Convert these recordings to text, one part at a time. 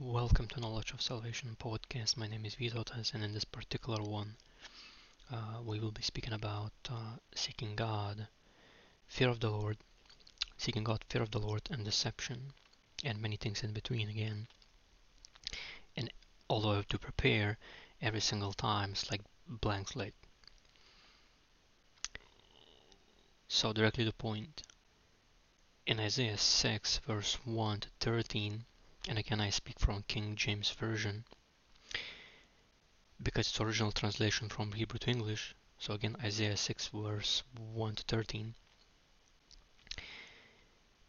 Welcome to Knowledge of Salvation podcast. My name is Vytautas, and in this particular one, uh, we will be speaking about uh, seeking God, fear of the Lord, seeking God, fear of the Lord, and deception, and many things in between again. And although I have to prepare every single time, it's like blank slate. So, directly to the point. In Isaiah 6, verse 1 to 13, and again I speak from King James Version because it's original translation from Hebrew to English. So again, Isaiah 6 verse 1 to 13.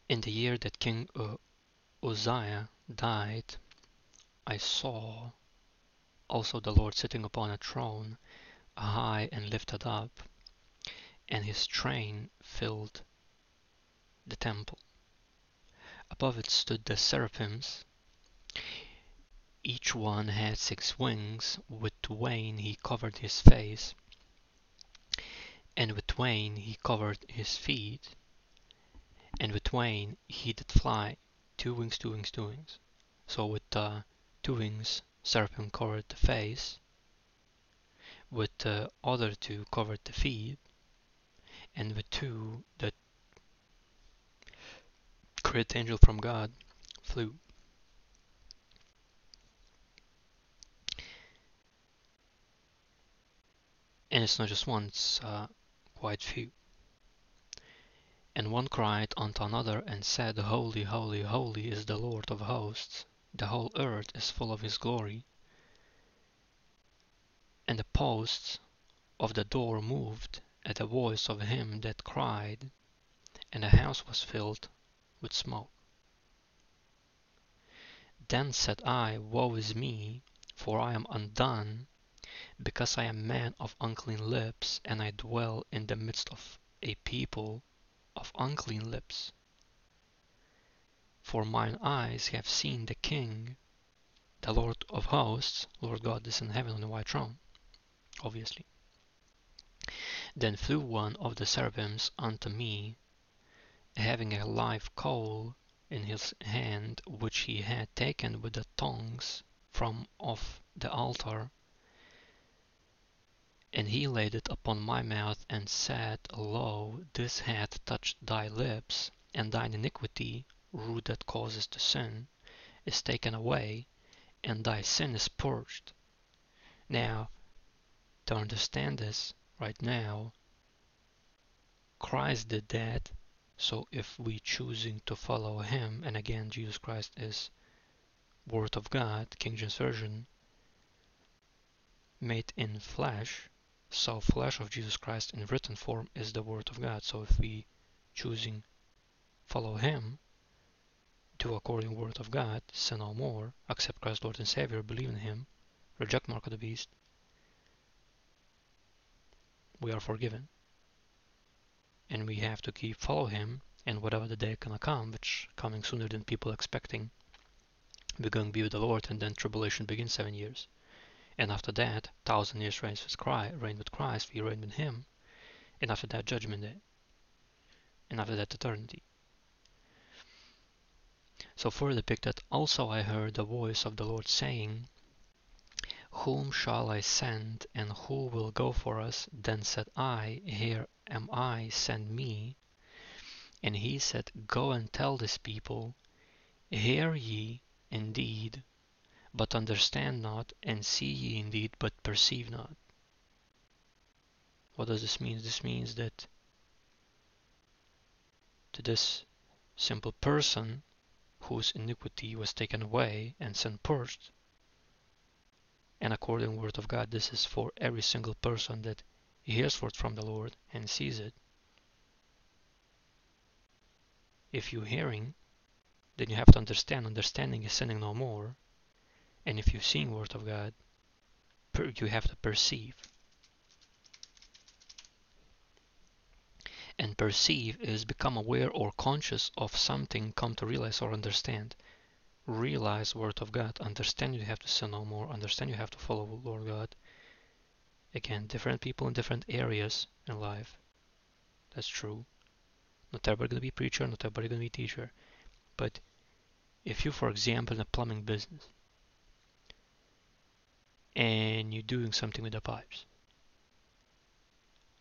In the year that King uh, Uzziah died, I saw also the Lord sitting upon a throne, high and lifted up, and his train filled the temple. Above it stood the seraphims, each one had six wings, with twain he covered his face, and with twain he covered his feet, and with twain he did fly, two wings, two wings, two wings. So with uh, two wings, seraphim covered the face, with the uh, other two covered the feet, and with two, the great angel from God flew. And it's not just one, it's uh, quite few. And one cried unto another and said, Holy, holy, holy is the Lord of hosts. The whole earth is full of his glory. And the posts of the door moved at the voice of him that cried, and the house was filled with smoke. Then said I, Woe is me, for I am undone, because I am man of unclean lips, and I dwell in the midst of a people of unclean lips. For mine eyes have seen the King, the Lord of hosts, Lord God is in heaven on the white throne, obviously. Then flew one of the seraphims unto me, having a live coal in his hand, which he had taken with the tongs from off the altar and he laid it upon my mouth, and said, Lo, this hath touched thy lips, and thine iniquity, root that causes to sin, is taken away, and thy sin is purged. Now, to understand this right now, Christ did that, so if we choosing to follow him, and again Jesus Christ is Word of God, King James Version, made in flesh, so flesh of Jesus Christ in written form is the Word of God. So if we choosing follow Him, do according Word of God, sin no more, accept Christ Lord and Savior, believe in Him, reject Mark of the Beast, we are forgiven. And we have to keep follow Him, and whatever the day gonna come, which coming sooner than people expecting, we're going to be with the Lord, and then tribulation begins seven years. And after that, thousand years reigns with Christ, reign with Christ, we reign with Him. And after that, judgment day. And after that, eternity. So further depicted, also I heard the voice of the Lord saying, Whom shall I send, and who will go for us? Then said I, Here am I, send me. And he said, Go and tell this people, Hear ye indeed but understand not, and see ye indeed, but perceive not. What does this mean? This means that to this simple person whose iniquity was taken away and sin purged, and according to the word of God, this is for every single person that hears word from the Lord and sees it. If you're hearing, then you have to understand. Understanding is sinning no more. And if you're seeing Word of God, you have to perceive. And perceive is become aware or conscious of something, come to realize or understand. Realize Word of God. Understand you have to sin no more. Understand you have to follow Lord God. Again, different people in different areas in life. That's true. Not everybody gonna be preacher, not everybody gonna be teacher. But if you, for example, in a plumbing business, and you're doing something with the pipes.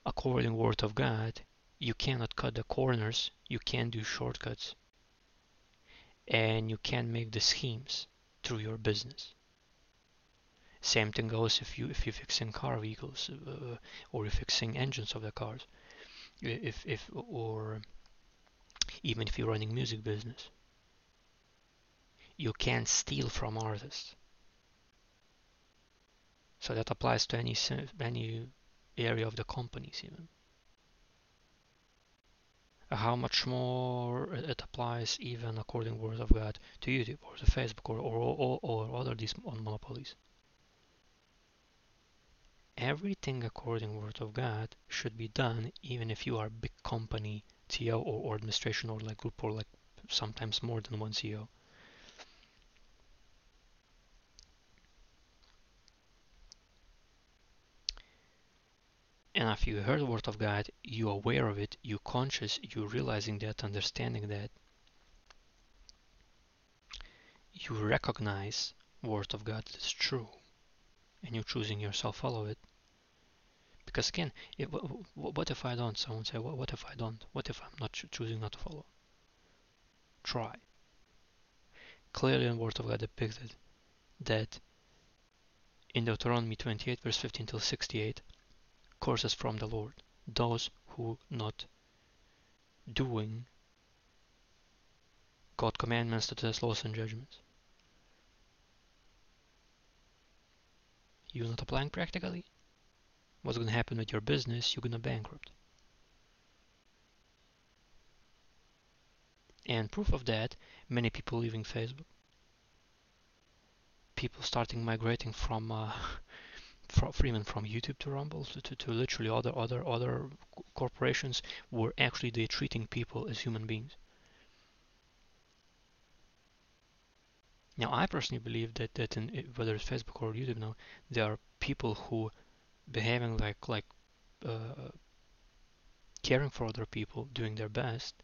According word of God, you cannot cut the corners, you can't do shortcuts, and you can't make the schemes through your business. Same thing goes if you if you're fixing car vehicles uh, or you're fixing engines of the cars, if if or even if you're running music business. You can't steal from artists. So that applies to any any area of the companies even how much more it applies even according word of God to YouTube or to Facebook or, or, or, or other these monopolies. Everything according word of God should be done even if you are big company CEO or, or administration or like group or like sometimes more than one CEO. And if you heard the word of God, you aware of it, you conscious, you realizing that, understanding that, you recognize word of God is true, and you're choosing yourself follow it. Because again, what if I don't? Someone say, what, what if I don't? What if I'm not choosing not to follow? Try. Clearly in Word of God depicted that in Deuteronomy 28 verse 15 till 68 curses from the Lord, those who not doing God commandments to test laws and judgments. You're not applying practically? What's going to happen with your business? You're going to bankrupt. And proof of that, many people leaving Facebook. People starting migrating from uh, from, even from YouTube to Rumble to, to, to literally other other other corporations where actually they're treating people as human beings. Now, I personally believe that that in whether it's Facebook or YouTube now, there are people who behaving like like uh, caring for other people, doing their best.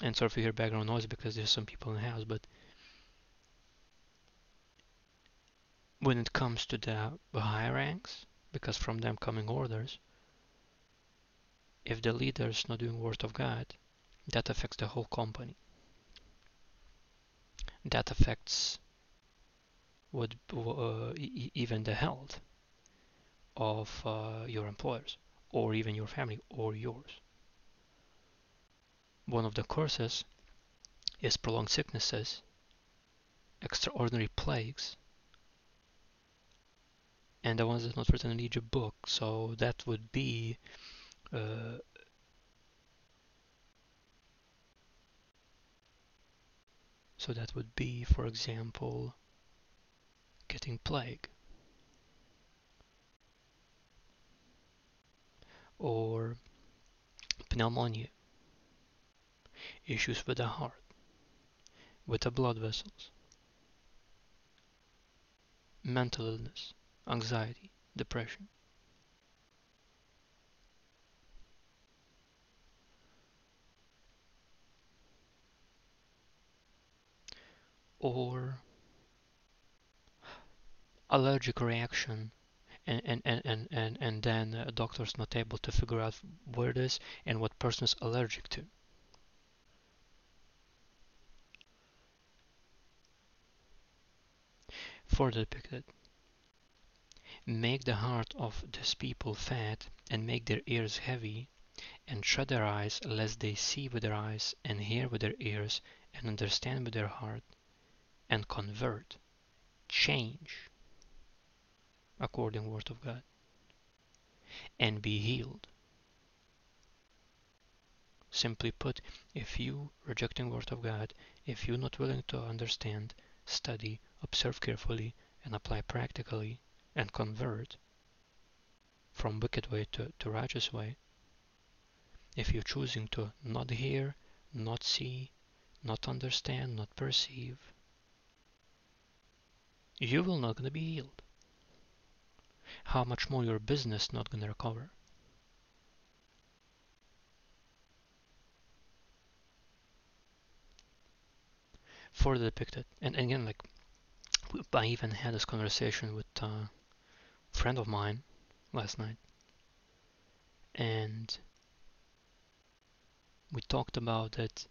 And sorry if you hear background noise because there's some people in the house, but when it comes to the higher ranks, because from them coming orders, if the leader is not doing word of God, that affects the whole company. That affects what uh, even the health of uh, your employers or even your family or yours. One of the curses is prolonged sicknesses, extraordinary plagues, and the ones that not written in Egypt book. So that would be uh, so that would be, for example, getting plague. Or pneumonia, issues with the heart, with the blood vessels, mental illness, anxiety, depression. Or allergic reaction and, and, and, and, and, and then a doctor's not able to figure out where it is and what person is allergic to. Further depicted Make the heart of these people fat, and make their ears heavy, and shut their eyes, lest they see with their eyes, and hear with their ears, and understand with their heart, and convert, change, according word of God, and be healed. Simply put, if you rejecting word of God, if you're not willing to understand, study, observe carefully, and apply practically, and convert from wicked way to, to righteous way, if you're choosing to not hear, not see, not understand, not perceive, you will not going to be healed. How much more your business not going to recover? Further depicted, and again, like I even had this conversation with a friend of mine last night, and we talked about that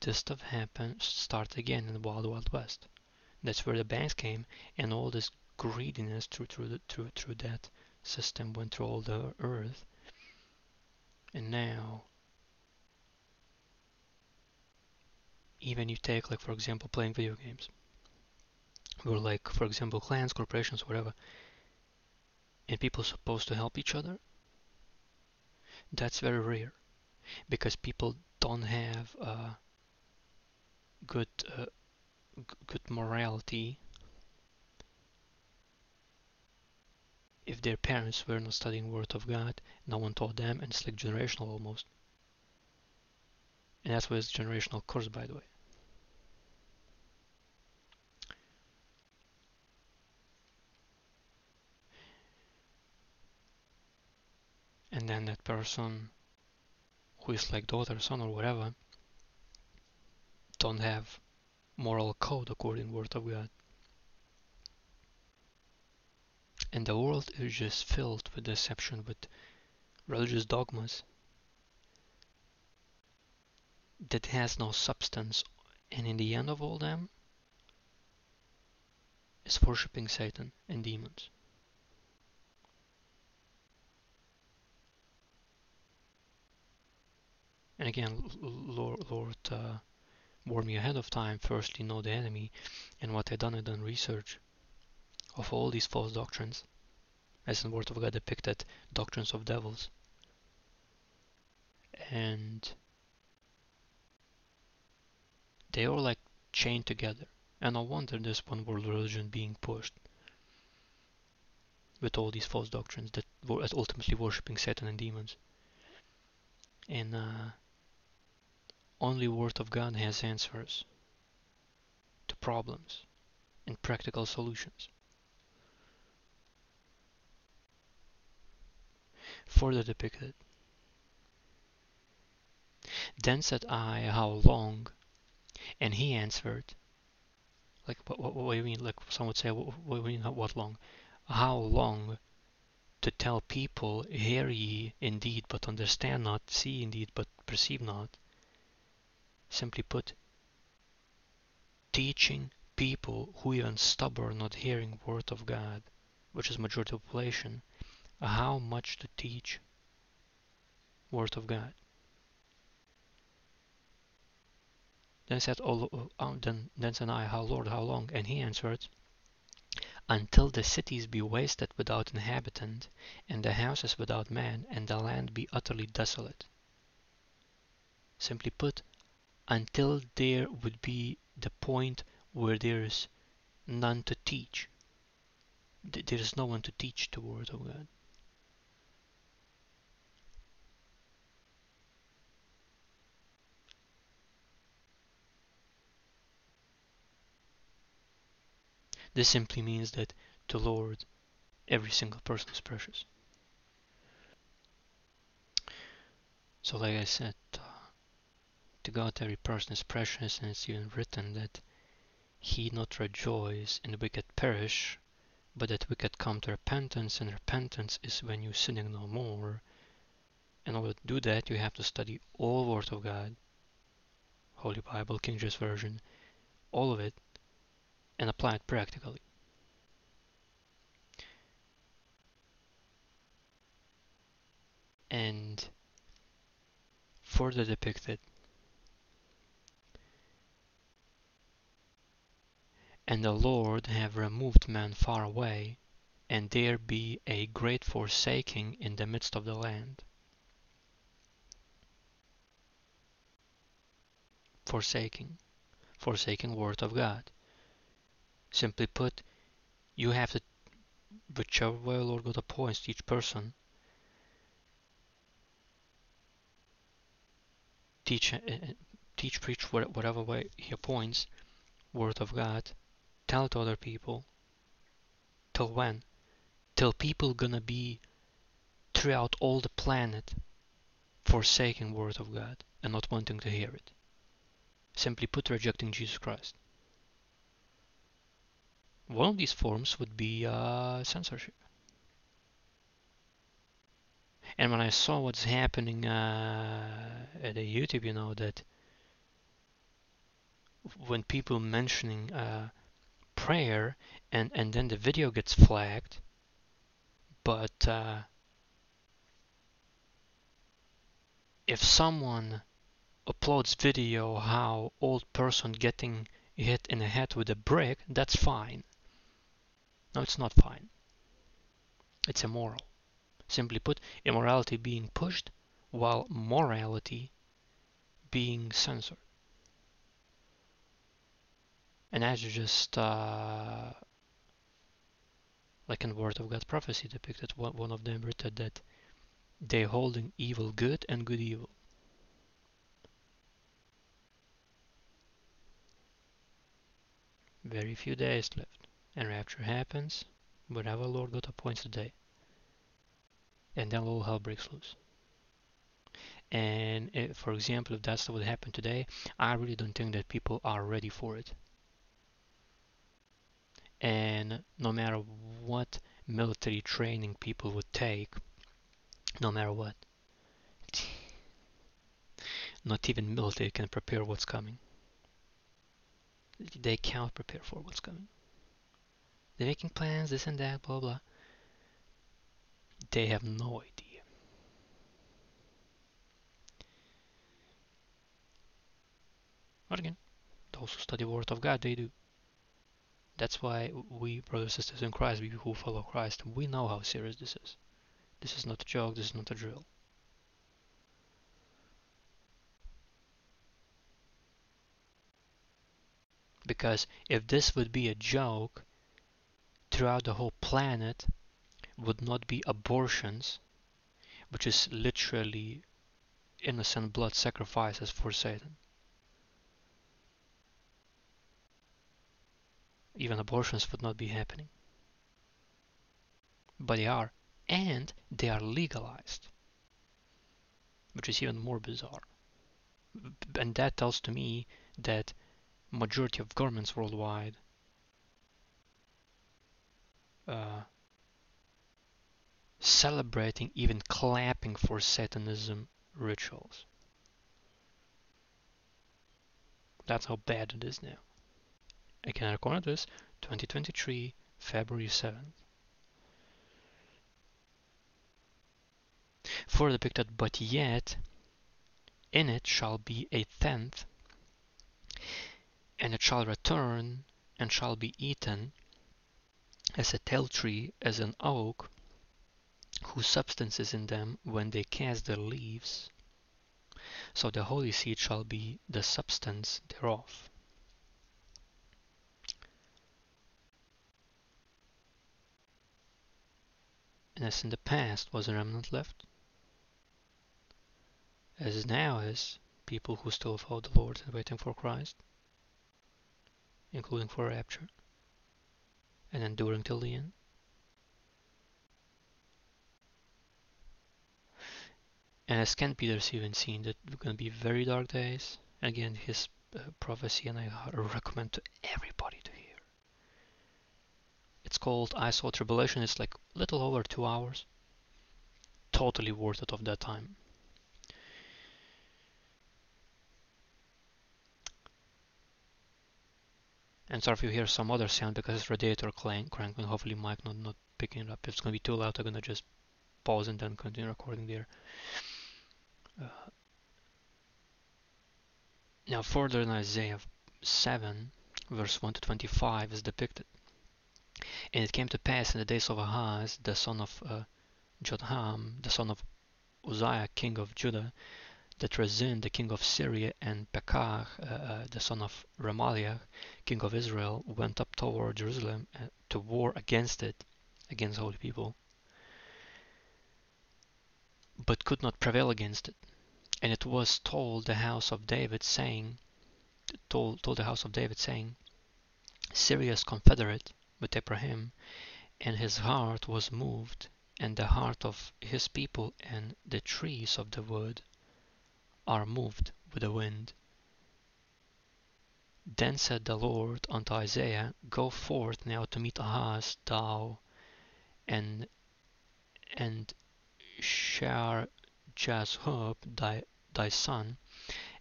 this stuff happened, start again in the Wild Wild West. That's where the banks came, and all this greediness through through the, through through that system went through all the earth, and now even you take like for example playing video games or like for example clans corporations whatever and people supposed to help each other? That's very rare because people don't have uh, good uh, good morality. If their parents were not studying word of god no one taught them and it's like generational almost. And that's why it's generational curse by the way and then that person who is like daughter son or whatever don't have moral code according to word of God. And the world is just filled with deception, with religious dogmas that has no substance. And in the end of all them is worshipping Satan and demons. And again, Lord, Lord uh, warn me ahead of time, firstly know the enemy, and what I done, I done research of all these false doctrines, as in the Word of God depicted doctrines of devils. And they are like chained together. And no wonder there's one world religion being pushed with all these false doctrines that were ultimately worshipping Satan and demons. And uh, only Word of God has answers to problems and practical solutions. Further depicted. Then said I, How long? And he answered, like, what, what, what do you mean? Like, some would say, what, what do you mean, what long? How long to tell people, Hear ye indeed, but understand not, see indeed, but perceive not? Simply put, teaching people who even stubborn not hearing word of God, which is majority population, how much to teach word of God. Then said, oh, then, then said I, How Lord, how long? And he answered, Until the cities be wasted without inhabitant, and the houses without man, and the land be utterly desolate. Simply put, until there would be the point where there is none to teach. There is no one to teach the Word of God. This simply means that to Lord, every single person is precious. So, like I said, uh, to God every person is precious, and it's even written that he not rejoice and the wicked perish, but that wicked come to repentance, and repentance is when you sinning no more. In order to do that, you have to study all Word of God, Holy Bible, King James Version, all of it, and apply it practically. And further depicted And the Lord have removed man far away, and there be a great forsaking in the midst of the land. Forsaking. Forsaking word of God. Simply put, you have to, whichever way Lord God appoints each person, teach, uh, teach, preach whatever way He appoints, word of God, tell to other people. Till when? Till people gonna be throughout all the planet forsaking word of God and not wanting to hear it. Simply put, rejecting Jesus Christ. One of these forms would be uh, censorship. And when I saw what's happening uh, at the YouTube, you know that when people mentioning uh, prayer and and then the video gets flagged, but uh, if someone uploads video how old person getting hit in the head with a brick, that's fine. No, it's not fine. It's immoral. Simply put, immorality being pushed while morality being censored. And as you just, uh, like in Word of God prophecy depicted, one of them written that they holding evil good and good evil. Very few days left, and rapture happens whenever Lord God appoints the day. And then all hell breaks loose. And if, for example, if that's what happened today, I really don't think that people are ready for it. And no matter what military training people would take, no matter what, not even military can prepare what's coming. They can't prepare for what's coming. They're making plans, this and that, blah blah. They have no idea. But again, those who study the Word of God, they do. That's why we, brothers and sisters in Christ, we who follow Christ, we know how serious this is. This is not a joke, this is not a drill. Because if this would be a joke, throughout the whole planet would not be abortions, which is literally innocent blood sacrifices for Satan. Even abortions would not be happening. But they are, and they are legalized, which is even more bizarre. And that tells to me that majority of governments worldwide uh, celebrating, even clapping for Satanism rituals. That's how bad it is now. I can record this 2023 February 7th. For the depicted, but yet in it shall be a tenth, and it shall return and shall be eaten as a tall tree, as an oak, whose substance is in them when they cast their leaves. So the holy seed shall be the substance thereof. And as in the past was a remnant left, as now is people who still follow the Lord and waiting for Christ, including for rapture, and enduring till the end. And as Ken Peters even seen that we're going to be very dark days. Again, his uh, prophecy, and I recommend to everybody to it's called I Saw Tribulation. It's like a little over two hours. Totally worth it of that time. And sorry if you hear some other sound because it's radiator crankling. Hopefully mic not, not picking it up. If it's going to be too loud, I'm going to just pause and then continue recording there. Uh, now further in Isaiah 7 verse 1 to 25 is depicted. And it came to pass in the days of Ahaz, the son of uh, Jotham, the son of Uzziah, king of Judah, that Rezin, the king of Syria, and Pekah, uh, uh, the son of Remaliah, king of Israel, went up toward Jerusalem uh, to war against it, against holy people, but could not prevail against it. And it was told the house of David, saying, told, told the house of David, saying, Syria's confederate, with Ephraim, and his heart was moved, and the heart of his people and the trees of the wood are moved with the wind. Then said the Lord unto Isaiah, Go forth now to meet Ahaz, thou and and Shear Jashub thy thy son,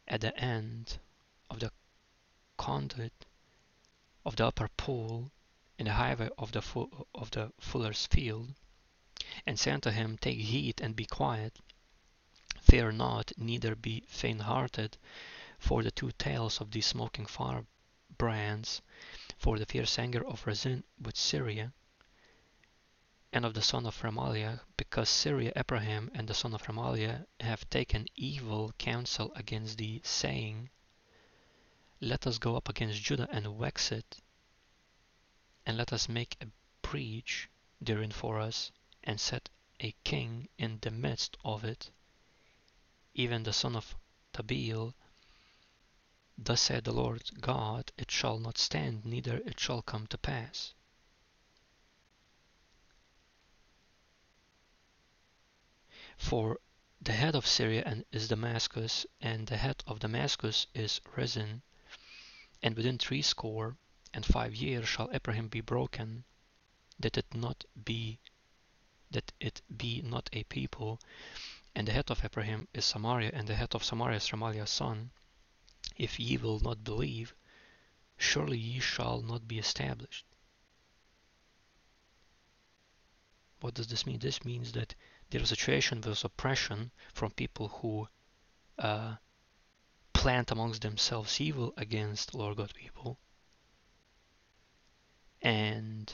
at the end of the conduit of the upper pool in the highway of the of the fuller's field, and say unto him, Take heed and be quiet, fear not, neither be faint-hearted, for the two tails of these smoking firebrands, for the fierce anger of Rezin with Syria, and of the son of Remaliah, because Syria, Ephraim, and the son of Remaliah have taken evil counsel against thee, saying, Let us go up against Judah and vex it, and let us make a breach therein for us, and set a king in the midst of it, even the son of Tabeel. Thus saith the Lord God, it shall not stand, neither it shall come to pass. For the head of Syria is Damascus, and the head of Damascus is Rezin. And within threescore and five years shall Ephraim be broken, that it not be that it be not a people. And the head of Ephraim is Samaria, and the head of Samaria is Remaliah's son. If ye will not believe, surely ye shall not be established. What does this mean? This means that there is a situation with oppression from people who uh, plant amongst themselves evil against Lord God people. And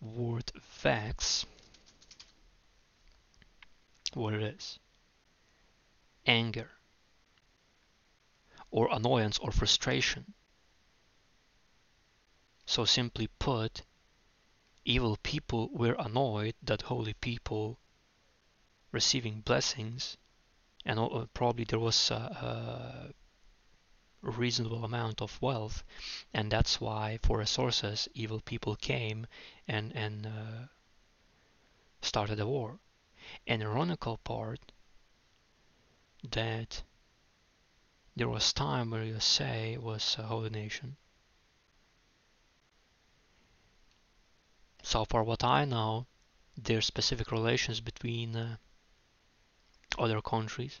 word vex, what it is anger or annoyance or frustration. So simply put, evil people were annoyed that holy people receiving blessings and uh, probably there was a, a, reasonable amount of wealth and that's why for resources evil people came and and uh, started a war an ironical part that there was time where USA was a holy nation so far what I know, there's specific relations between uh, other countries.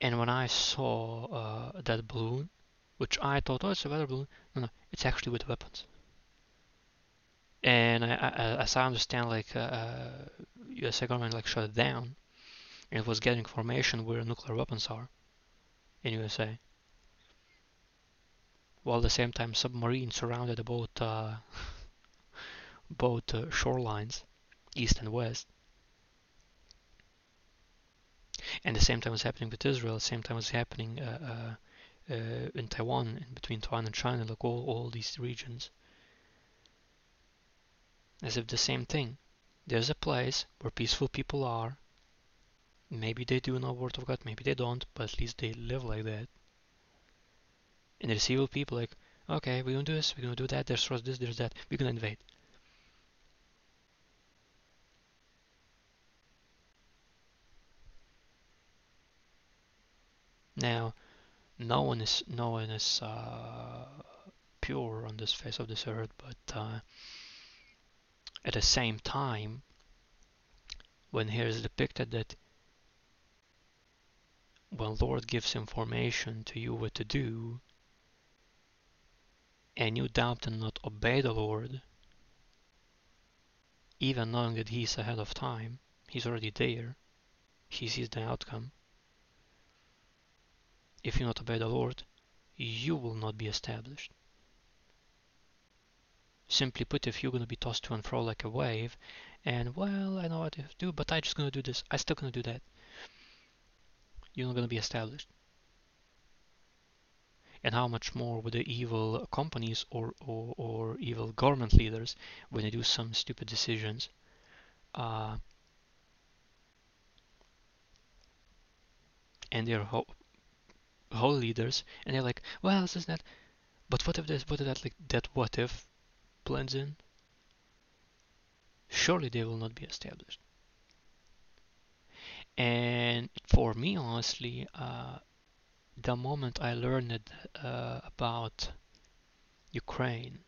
And when I saw uh, that balloon, which I thought, oh, it's a weather balloon, no, no, it's actually with weapons. And I, I, as I understand, like uh, USA uh, government like shut it down, and it was getting information where nuclear weapons are in USA. While at the same time, submarines surrounded about uh, both uh, shorelines, east and west. And the same time was happening with Israel, the same time was happening uh, uh, uh, in Taiwan, between Taiwan and China, like all, all these regions. As if the same thing. There's a place where peaceful people are. Maybe they do know word of God, maybe they don't, but at least they live like that. And there's evil people like, okay, we're gonna do this, we're gonna do that, there's this, there's that, we're gonna invade. Now, no one is no one is uh, pure on this face of this earth, but uh, at the same time, when here is depicted that when Lord gives information to you what to do, and you doubt and not obey the Lord, even knowing that He's ahead of time, He's already there, He sees the outcome if you not obey the Lord, you will not be established. Simply put, if you're going to be tossed to and fro like a wave, and well, I know what to do, but I'm just going to do this, I'm still going to do that, you're not going to be established. And how much more with the evil companies or, or, or evil government leaders when they do some stupid decisions? Uh, and they're whole leaders and they're like well this is that but what if this what if that like that what if blends in surely they will not be established and for me, honestly, uh, the moment I learned uh, about Ukraine,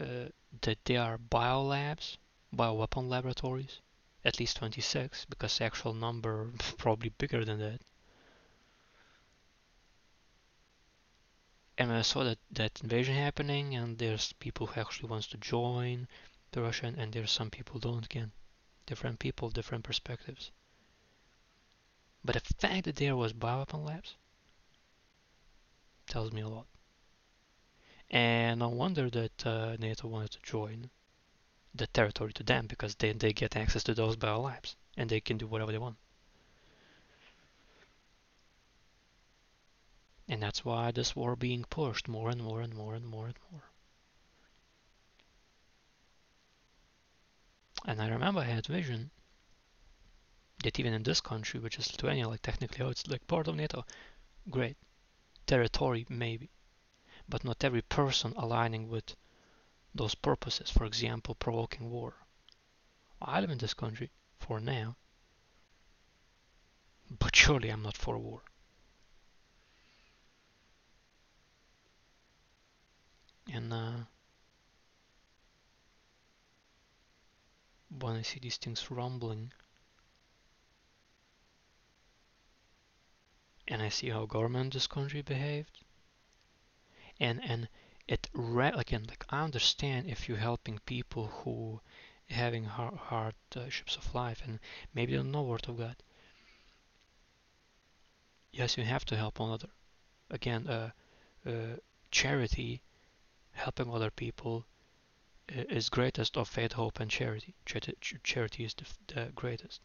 uh, that there are biolabs, bioweapon laboratories, at least 26, because the actual number probably bigger than that. And I saw that, that invasion happening, and there's people who actually wants to join the Russian, and there's some people don't again, different people, different perspectives. But the fact that there was bioweapon labs tells me a lot. And no wonder that uh, NATO wanted to join the territory to them because then they get access to those biolabs and they can do whatever they want. And that's why this war being pushed more and more and more and more and more. And I remember I had vision that even in this country, which is Lithuania, like technically, oh, it's like part of NATO, great. Territory, maybe. But not every person aligning with those purposes, for example, provoking war. I live in this country for now, but surely I'm not for war. And uh, when I see these things rumbling, and I see how government this country behaved, and and it again like I understand if you're helping people who having hard, hardships of life and maybe don't know word of God. Yes, you have to help one another. Again, uh, uh, charity, helping other people, is greatest of faith, hope, and charity. Charity is the, greatest.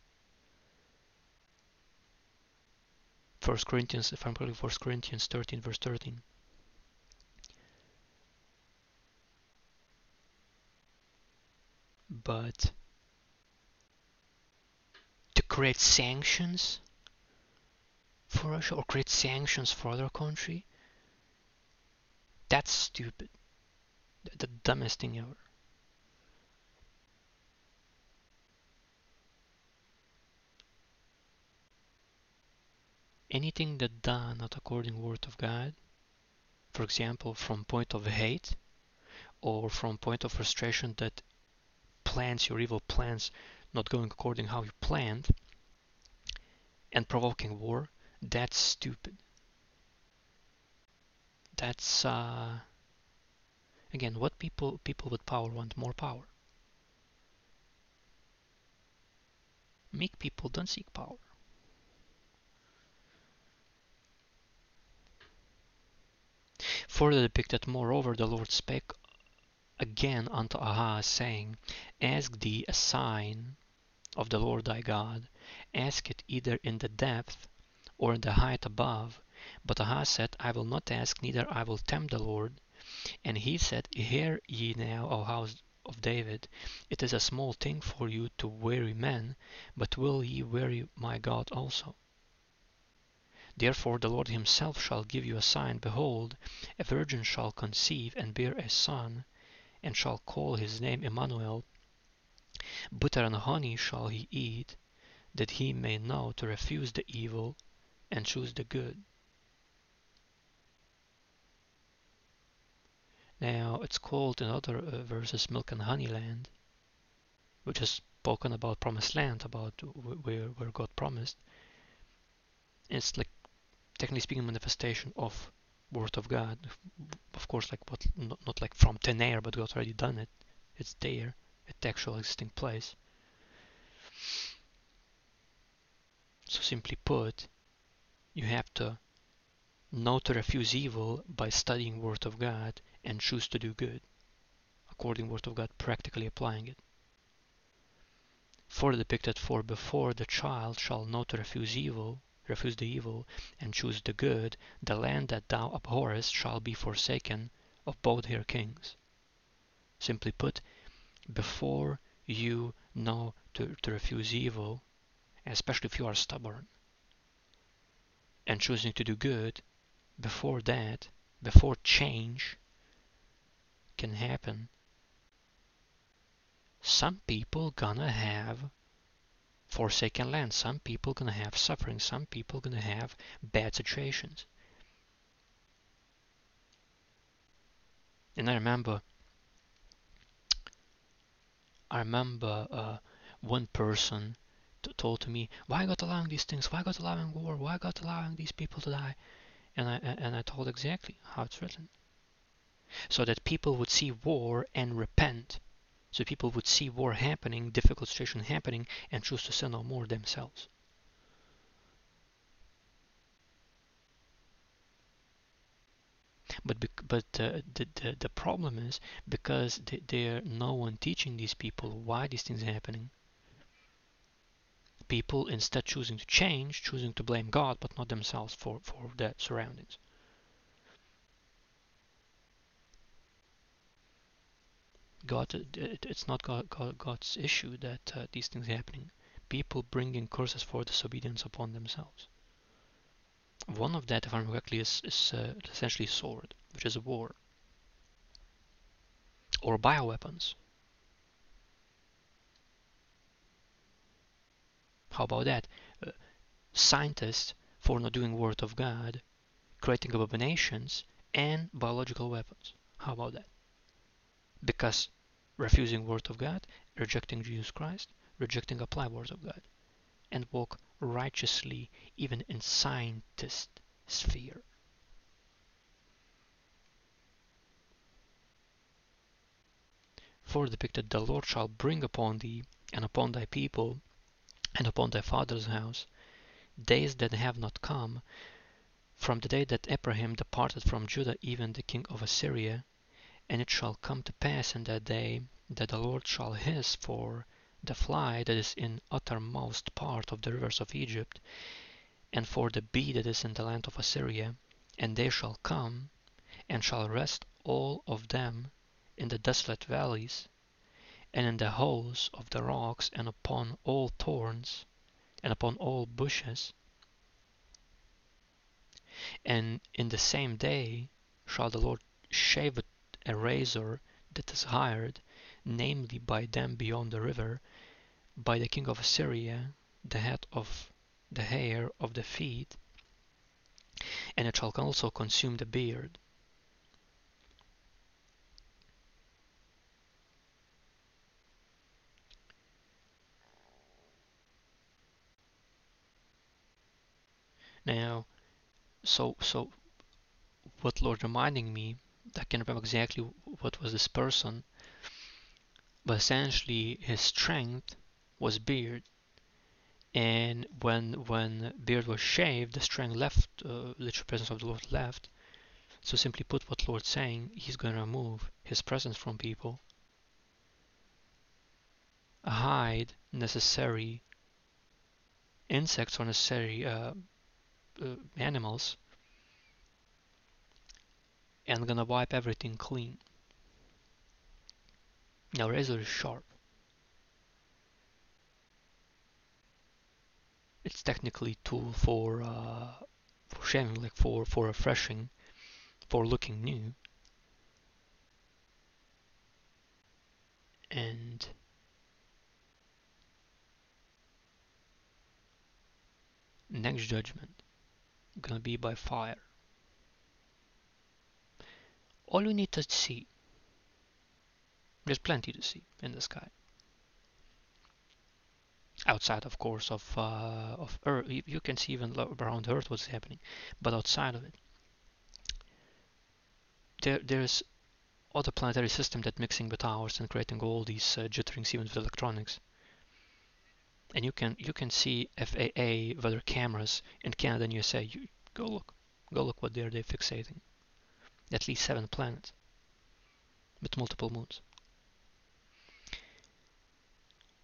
First Corinthians, if I'm correct, First Corinthians 13, verse 13. But to create sanctions for Russia or create sanctions for other country, that's stupid. The dumbest thing ever. anything that done not according word of God, for example, from point of hate or from point of frustration that plans your evil plans not going according how you planned and provoking war, that's stupid. That's uh, again what people people with power want more power. Meek people don't seek power. Further depicted, moreover, the Lord spake again unto Ahaz, saying, Ask thee a sign of the Lord thy God, ask it either in the depth or in the height above. But Ahaz said, I will not ask, neither I will tempt the Lord. And he said, Hear ye now, O house of David, it is a small thing for you to weary men, but will ye weary my God also? Therefore the Lord himself shall give you a sign. Behold, a virgin shall conceive and bear a son, and shall call his name Emmanuel. Butter and honey shall he eat, that he may know to refuse the evil and choose the good. Now it's called in other uh, verses milk and honey land, which is spoken about promised land, about where, where God promised. It's like technically speaking, manifestation of Word of God. Of course, like what not, not like from thin air, but God's already done it. It's there, at the actual existing place. So simply put, you have to know to refuse evil by studying Word of God and choose to do good, according Word of God, practically applying it. For depicted for before the child shall not refuse evil, refuse the evil, and choose the good, the land that thou abhorrest shall be forsaken of both her kings. Simply put, before you know to, to refuse evil, especially if you are stubborn, and choosing to do good, before that, before change can happen, some people gonna have forsaken land. Some people gonna have suffering. Some people gonna have bad situations. And I remember, I remember uh, one person told to me, "Why God allowing these things? Why God allowing war? Why God allowing these people to die?" And I and I told exactly how it's written, so that people would see war and repent. So people would see war happening, difficult situation happening, and choose to sin no more themselves. But but uh, the, the the problem is because there no one teaching these people why these things are happening. People instead choosing to change, choosing to blame God, but not themselves for for their surroundings. God, it's not God, God, God's issue that uh, these things are happening. People bringing curses for disobedience upon themselves. One of that, if I'm correctly, is, is uh, essentially sword, which is a war. Or bioweapons. How about that? Uh, scientists, for not doing word of God, creating abominations and biological weapons. How about that? Because refusing word of God, rejecting Jesus Christ, rejecting apply word of God, and walk righteously even in scientist sphere. For depicted the Lord shall bring upon thee and upon thy people and upon thy father's house days that have not come from the day that Ephraim departed from Judah even the king of Assyria and it shall come to pass in that day that the Lord shall hiss for the fly that is in uttermost part of the rivers of Egypt, and for the bee that is in the land of Assyria, and they shall come, and shall rest all of them in the desolate valleys, and in the holes of the rocks, and upon all thorns, and upon all bushes. And in the same day shall the Lord shave a razor that is hired, namely by them beyond the river, by the king of Assyria, the head of the hair of the feet, and it shall also consume the beard. Now, so so what Lord reminding me, I can't remember exactly what was this person, but essentially his strength was beard. And when when beard was shaved the strength left uh, literal presence of the lord left. So simply put what lord's saying he's going to remove his presence from people. Hide necessary insects or necessary uh, uh, animals and gonna wipe everything clean now razor is sharp it's technically tool for uh, for shaving, like for for refreshing, for looking new. And next judgment gonna be by fire. All you need to see, there's plenty to see in the sky. Outside of course of uh, of Earth you can see even around Earth what's happening but outside of it there there's other planetary system that mixing with ours and creating all these uh, jitterings even with electronics. And you can you can see FAA weather cameras in Canada and USA you go look go look what they're they fixating at least seven planets with multiple moons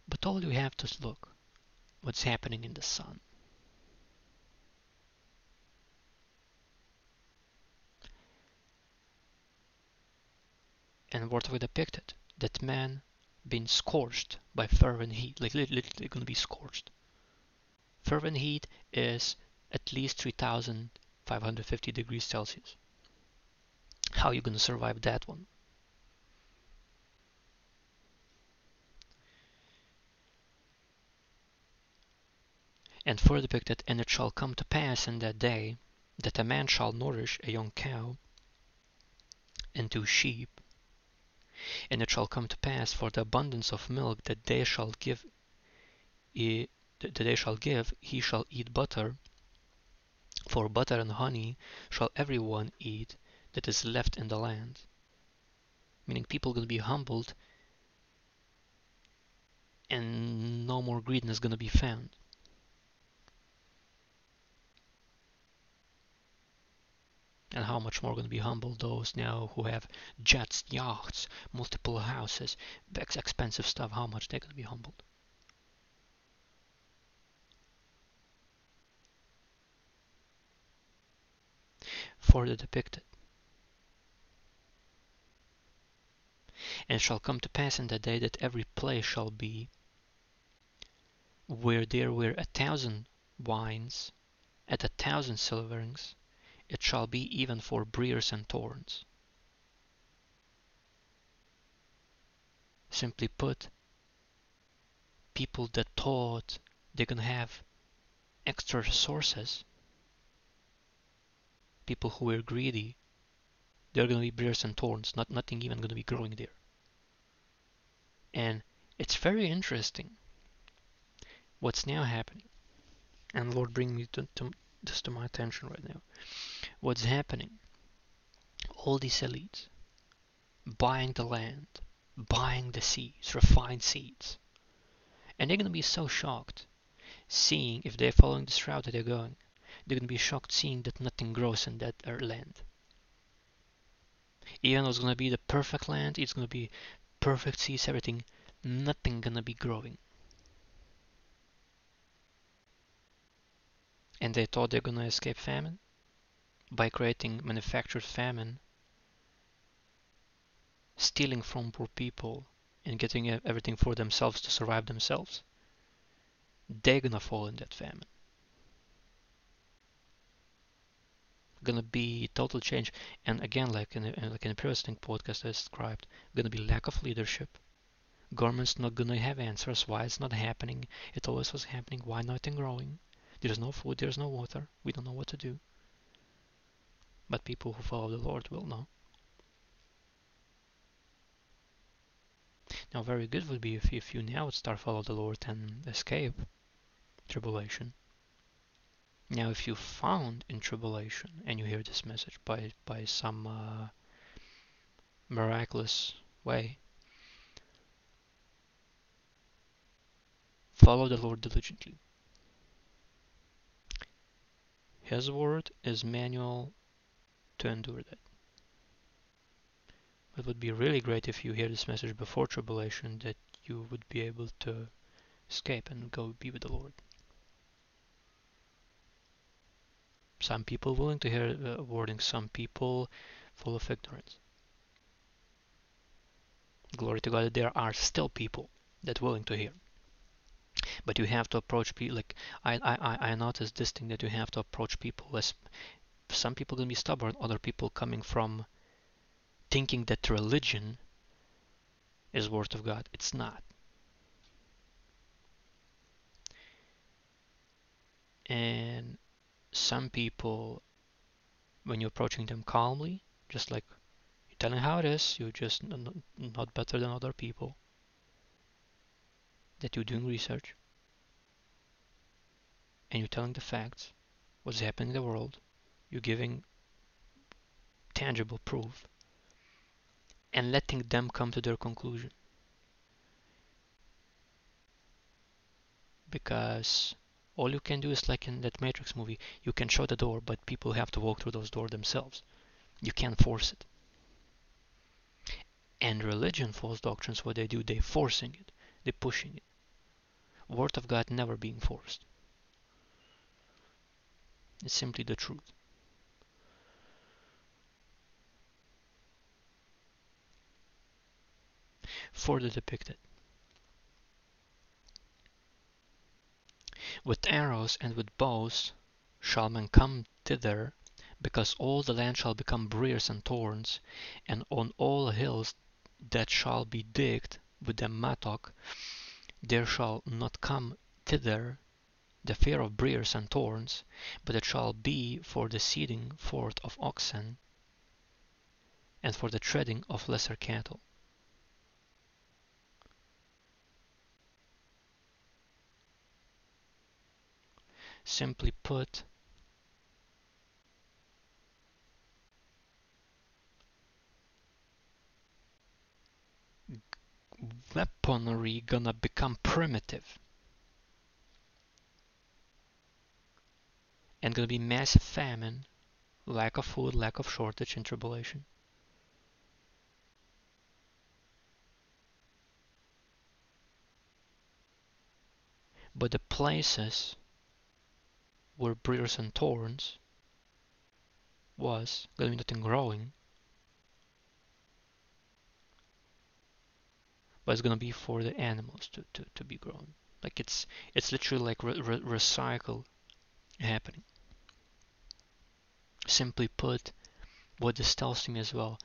but all you have to look what's happening in the sun. And what we depicted, that man being scorched by fervent heat, like literally going to be scorched. Fervent heat is at least 3550 degrees Celsius. How you to survive that one? And further depicted, and it shall come to pass in that day that a man shall nourish a young cow and two sheep, and it shall come to pass for the abundance of milk that they shall give that they shall give, he shall eat butter, for butter and honey shall every one eat that is left in the land. Meaning people going to be humbled and no more greediness going to be found. and how much more going to be humbled those now who have jets, yachts, multiple houses, expensive stuff, how much they're going to be humbled. For the depicted. And shall come to pass in the day that every place shall be where there were a thousand wines at a thousand silverings it shall be even for briers and thorns. Simply put, people that thought they can have extra resources, people who were greedy, they're going to be briers and thorns, not nothing even going to be growing there. And it's very interesting what's now happening. And Lord, bring me to, to this to my attention right now what's happening. All these elites buying the land, buying the seeds, refined seeds. And they're going to be so shocked seeing if they're following this route that they're going. They're going to be shocked seeing that nothing grows in that uh, land. Even though it's going to be the perfect land, it's going to be perfect seeds, everything, nothing to be growing. And they thought they're to escape famine? by creating manufactured famine, stealing from poor people and getting everything for themselves to survive themselves, they're gonna fall in that famine. Gonna be total change, and again, like in the, like in the previous podcast I described, gonna be lack of leadership. Government's not gonna have answers why it's not happening. It always was happening. Why nothing growing? There's no food. There's no water. We don't know what to do but people who follow the Lord will know. Now, very good would be if, if you now would start follow the Lord and escape tribulation. Now, if you found in tribulation and you hear this message by by some uh, miraculous way, follow the Lord diligently. His word is manual to endure that. It would be really great if you hear this message before tribulation that you would be able to escape and go be with the Lord. Some people willing to hear uh, warning, some people full of ignorance. Glory to God, there are still people that willing to hear. But you have to approach people like I I I noticed this thing that you have to approach people as some people to be stubborn, other people coming from thinking that religion is word of God. It's not. And some people, when you're approaching them calmly, just like you're telling how it is, you're just not better than other people, that you're doing research, and you're telling the facts, what's happening in the world, you're giving tangible proof and letting them come to their conclusion. Because all you can do is like in that Matrix movie, you can show the door, but people have to walk through those doors themselves. You can't force it. And religion, false doctrines, what they do, they're forcing it, they're pushing it. Word of God never being forced. It's simply the truth. further depicted. With arrows and with bows shall men come thither, because all the land shall become briers and thorns, and on all hills that shall be digged with the mattock, there shall not come thither the fear of briers and thorns, but it shall be for the seeding forth of oxen, and for the treading of lesser cattle. Simply put, weaponry gonna become primitive. And gonna be massive famine, lack of food, lack of shortage, and tribulation. But the places where briars and thorns was be nothing growing but it's gonna be for the animals to, to, to be grown. Like it's it's literally like re re recycle happening. Simply put, what this tells me as well,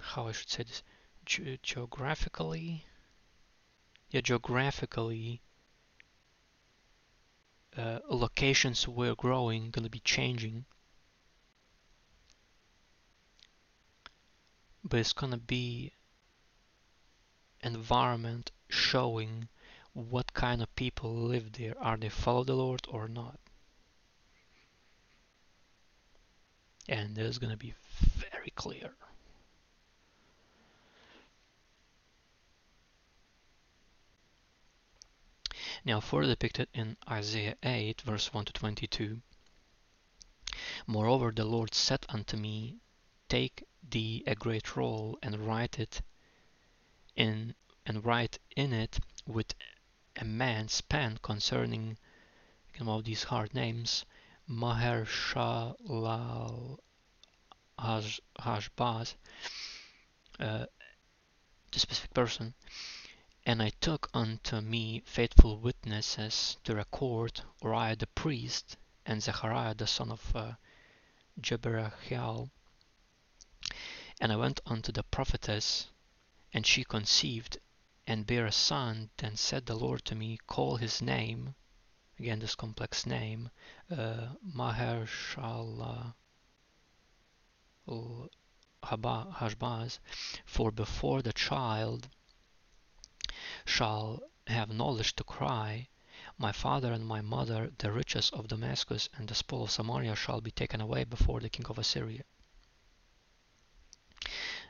how I should say this, Ge geographically, yeah, geographically, uh, locations where growing gonna be changing, but it's gonna be environment showing what kind of people live there. Are they follow the Lord or not? And going to be very clear. Now, further depicted in Isaiah 8, verse 1 to 22. Moreover, the Lord said unto me, Take thee a great roll and write it in and write in it with a man's pen concerning some of these hard names Maher-shalal Hashbaz, uh, the specific person. And I took unto me faithful witnesses to record Uriah the priest and Zechariah the son of uh. And I went unto the prophetess and she conceived and bare a son. Then said the Lord to me, Call his name, again this complex name, uh, Maher-shalal Hashbaz, for before the child shall have knowledge to cry, my father and my mother, the riches of Damascus and the spoil of Samaria shall be taken away before the king of Assyria.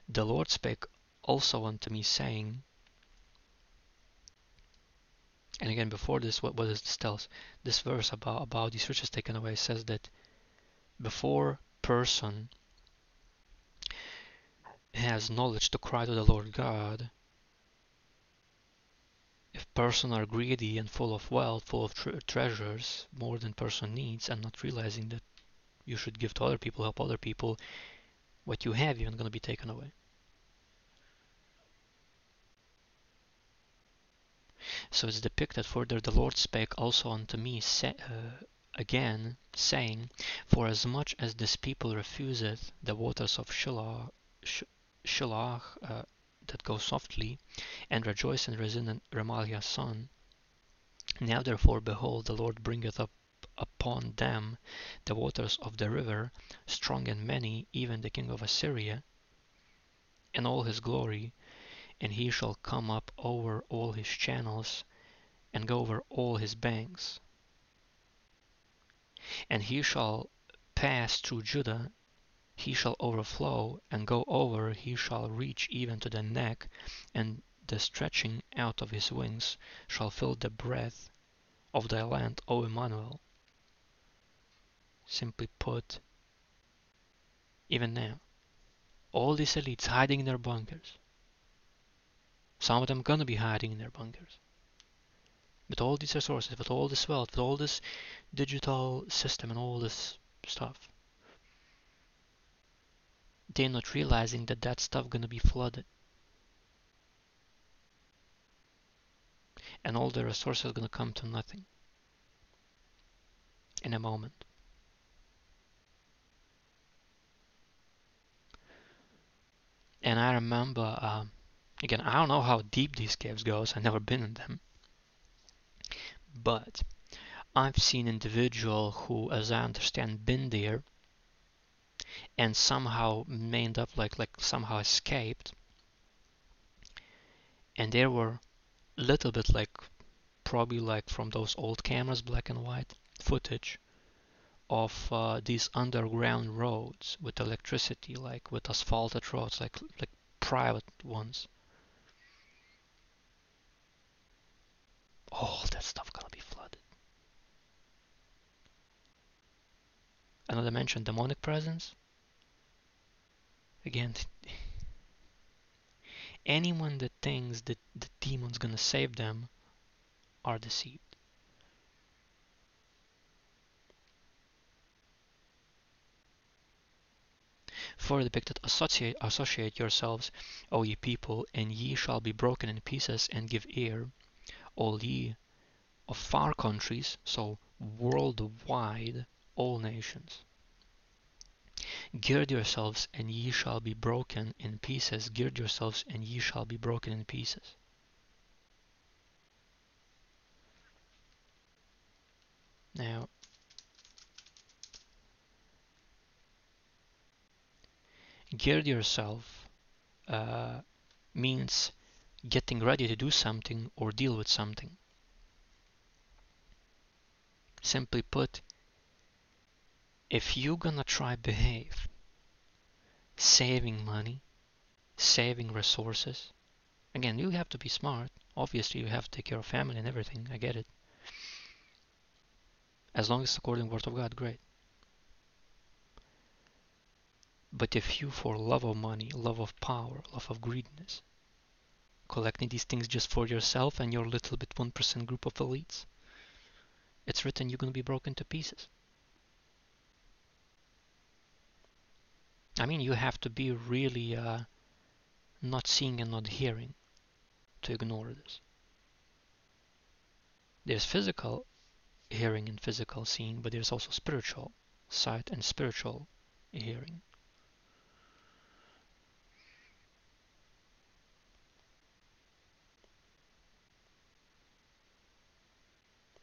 The Lord spake also unto me, saying, and again, before this, what, what does this tell us? This verse about, about these riches taken away says that before person has knowledge to cry to the Lord God, if person are greedy and full of wealth, full of tre treasures, more than person needs, and not realizing that you should give to other people, help other people, what you have even going to be taken away. So it's depicted further, the Lord spake also unto me uh, again, saying, For as much as this people refuseth the waters of Shiloh, Shiloh uh, that go softly, and rejoice in Remaliah's son, now therefore, behold, the Lord bringeth up upon them the waters of the river, strong and many, even the king of Assyria, and all his glory, and he shall come up over all his channels and go over all his banks. And he shall pass through Judah, he shall overflow and go over, he shall reach even to the neck, and the stretching out of his wings shall fill the breadth of thy land, O Emmanuel. Simply put, even now, all these elites hiding in their bunkers, some of them gonna be hiding in their bunkers. With all these resources, with all this wealth, with all this digital system and all this stuff. They're not realizing that that stuff gonna be flooded. And all the resources are gonna come to nothing in a moment. And I remember um, Again, I don't know how deep these caves goes. I've never been in them. But I've seen individual who, as I understand, been there and somehow made up like like somehow escaped. And there were little bit like probably like from those old cameras black and white footage of uh, these underground roads with electricity like with asphalted roads like like private ones. All that stuff gonna be flooded another mention demonic presence again anyone that thinks that the demon's gonna save them are deceived. For depicted, associate, associate yourselves, O ye people, and ye shall be broken in pieces, and give ear, all ye of far countries, so worldwide, all nations. Gird yourselves, and ye shall be broken in pieces. Gird yourselves, and ye shall be broken in pieces. Now, gird yourself uh, means getting ready to do something or deal with something. Simply put, if you're gonna try behave saving money saving resources again you have to be smart. Obviously you have to take care of family and everything. I get it. As long as according to the word of god great. But if you for love of money love of power love of greediness collecting these things just for yourself and your little bit 1% group of elites it's written you're going to be broken to pieces I mean, you have to be really uh, not seeing and not hearing to ignore this. There's physical hearing and physical seeing, but there's also spiritual sight and spiritual hearing.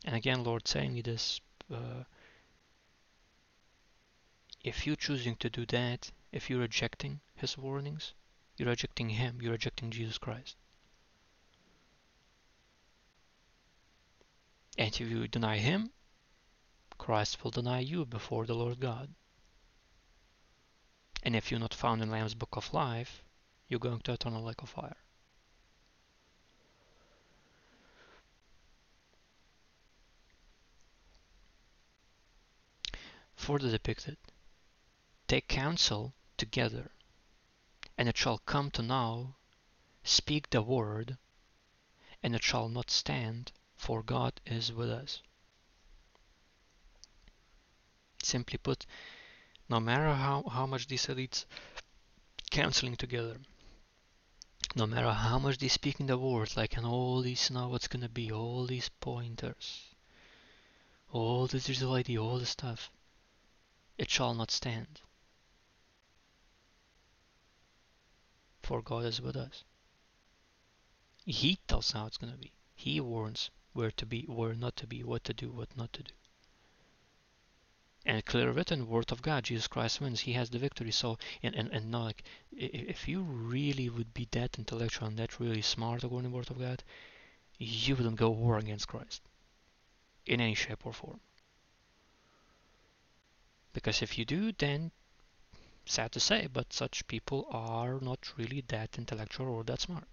And again, Lord saying me this, uh, if you're choosing to do that, if you're rejecting his warnings, you're rejecting him, you're rejecting Jesus Christ. And if you deny him, Christ will deny you before the Lord God. And if you're not found in Lamb's Book of Life, you're going to eternal lake of fire. Further depicted, take counsel together. And it shall come to now, speak the word, and it shall not stand, for God is with us. Simply put, no matter how, how much these elites counseling together, no matter how much they speak in the word, like and all these now what's gonna be, all these pointers, all this digital ID, all this stuff, it shall not stand. For God is with us. He tells how it's going to be. He warns where to be, where not to be, what to do, what not to do. And clear written word of God, Jesus Christ wins. He has the victory. So, and and and now, like, if you really would be that intellectual and that really smart according to the word of God, you wouldn't go war against Christ in any shape or form. Because if you do, then sad to say, but such people are not really that intellectual or that smart.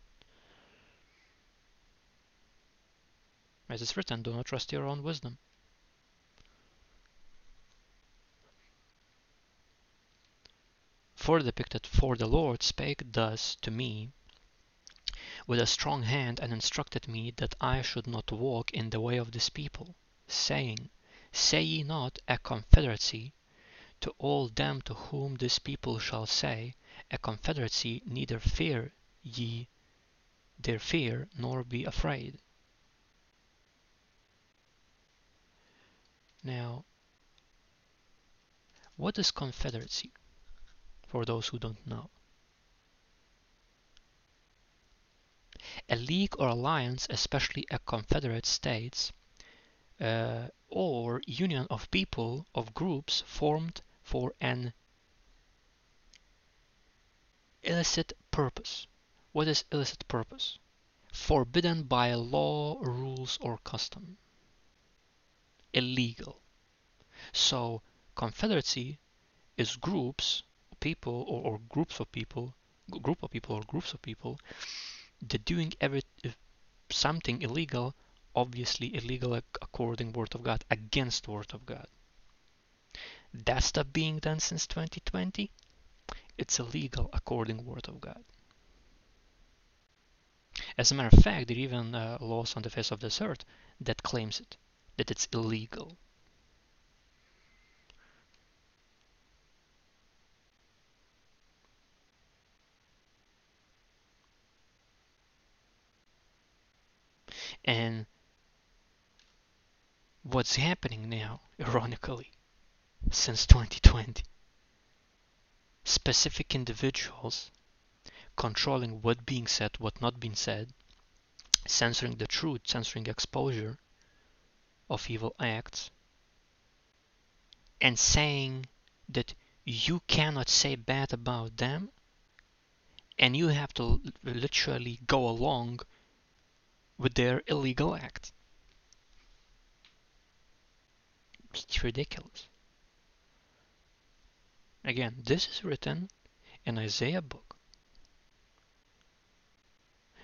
As it's written, do not trust your own wisdom. For depicted, for the Lord spake thus to me with a strong hand and instructed me that I should not walk in the way of this people, saying, Say ye not a confederacy to all them to whom this people shall say, A confederacy, neither fear ye their fear, nor be afraid. Now, what is confederacy? For those who don't know. A league or alliance, especially a confederate states, uh, or union of people of groups formed for an illicit purpose. What is illicit purpose? Forbidden by law, rules, or custom. Illegal. So, confederacy is groups, people, or, or groups of people, group of people or groups of people that doing every something illegal, obviously illegal according word of God, against word of God. That stuff being done since 2020, it's illegal according word of God. As a matter of fact, there are even uh, laws on the face of this earth that claims it, that it's illegal. And what's happening now, ironically, since 2020, specific individuals controlling what being said, what not being said, censoring the truth, censoring exposure of evil acts, and saying that you cannot say bad about them and you have to literally go along with their illegal act. It's ridiculous. Again, this is written in Isaiah book.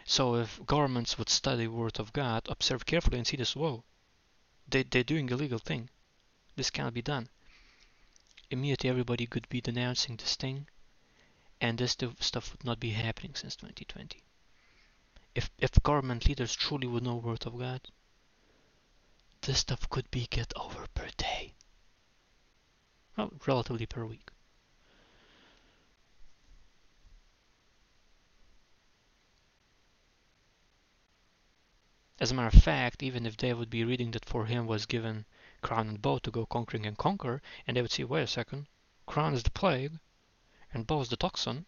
So if governments would study word of God, observe carefully and see this, whoa, they, they're doing illegal thing. This cannot be done. Immediately everybody could be denouncing this thing and this stuff would not be happening since 2020. If, if government leaders truly would know word of God, this stuff could be get over per day. Well, relatively per week. As a matter of fact, even if they would be reading that for him was given crown and bow to go conquering and conquer, and they would see, wait a second, crown is the plague, and bow is the toxin,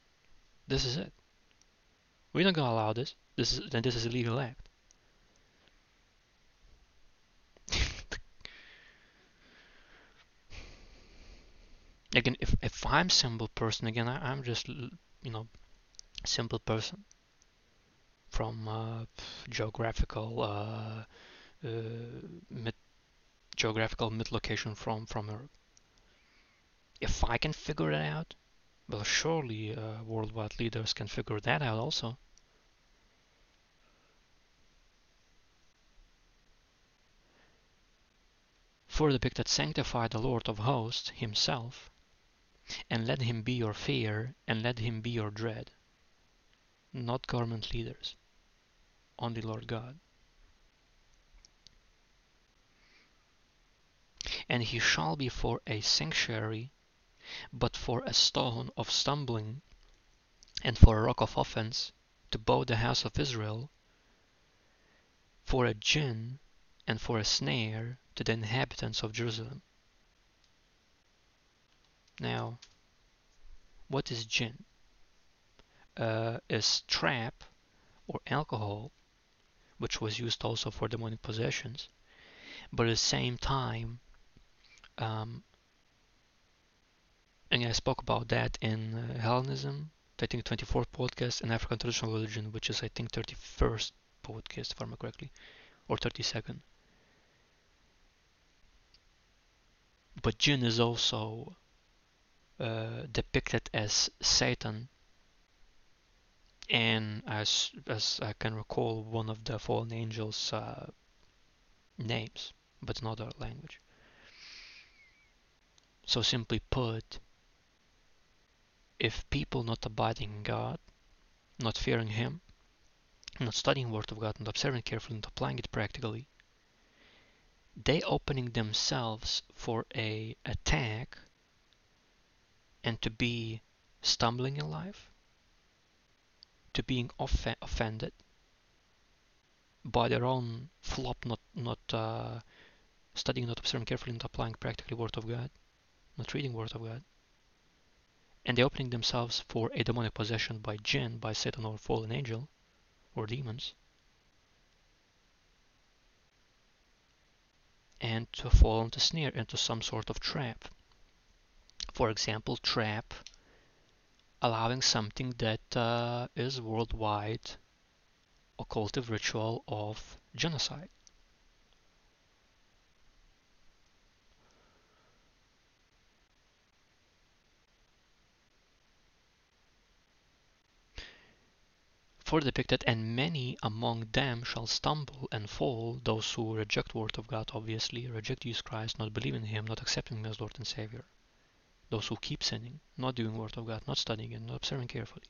this is it. We're not gonna allow this. This is then this is a legal act. again, if if I'm simple person, again, I, am just you know simple person from uh, geographical uh, uh, mid geographical mid location from from Europe. If I can figure it out, well, surely worldwide leaders can figure that out also. For the that sanctify the Lord of hosts himself, and let him be your fear, and let him be your dread not government leaders, only Lord God. And he shall be for a sanctuary, but for a stone of stumbling, and for a rock of offense, to bow the house of Israel, for a gin and for a snare to the inhabitants of Jerusalem. Now, what is gin? uh, is trap or alcohol, which was used also for demonic possessions, but at the same time, um, and I spoke about that in uh, Hellenism, I think 24th podcast, and African traditional religion, which is I think 31st podcast, if I remember correctly, or 32nd. But jinn is also uh, depicted as Satan and as as I can recall one of the fallen angels uh, names but another language. So simply put if people not abiding in God not fearing him not studying word of God not observing carefully not applying it practically they opening themselves for a attack and to be stumbling in life to being off- offended by their own flop, not not uh, studying, not observing carefully, not applying practically Word of God, not reading Word of God, and they opening themselves for a demonic possession by jinn, by Satan or fallen angel, or demons. and to fall into snare, into some sort of trap. For example, trap allowing something that uh, is worldwide occultive ritual of genocide. For depicted, and many among them shall stumble and fall, those who reject word of God, obviously, reject Jesus Christ, not believe in Him, not accepting Him as Lord and Savior. Those who keep sinning, not doing word of God, not studying and not observing carefully.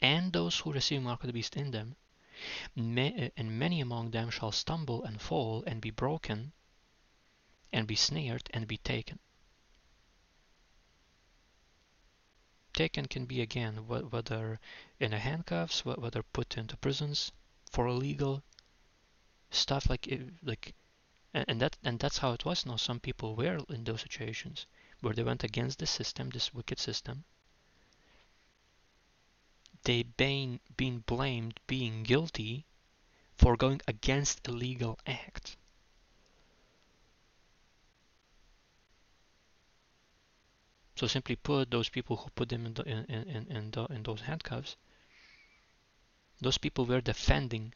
And those who receive mark of the beast in them, eh, and many among them shall stumble and fall and be broken and be snared and be taken. taken can be again whether in handcuffs, whether put into prisons for illegal stuff like eh, like and that and that's how it was now some people were in those situations where they went against the system this wicked system they been been blamed being guilty for going against a legal act So simply put, those people who put them in, the, in, in, in, the, in those handcuffs, those people were defending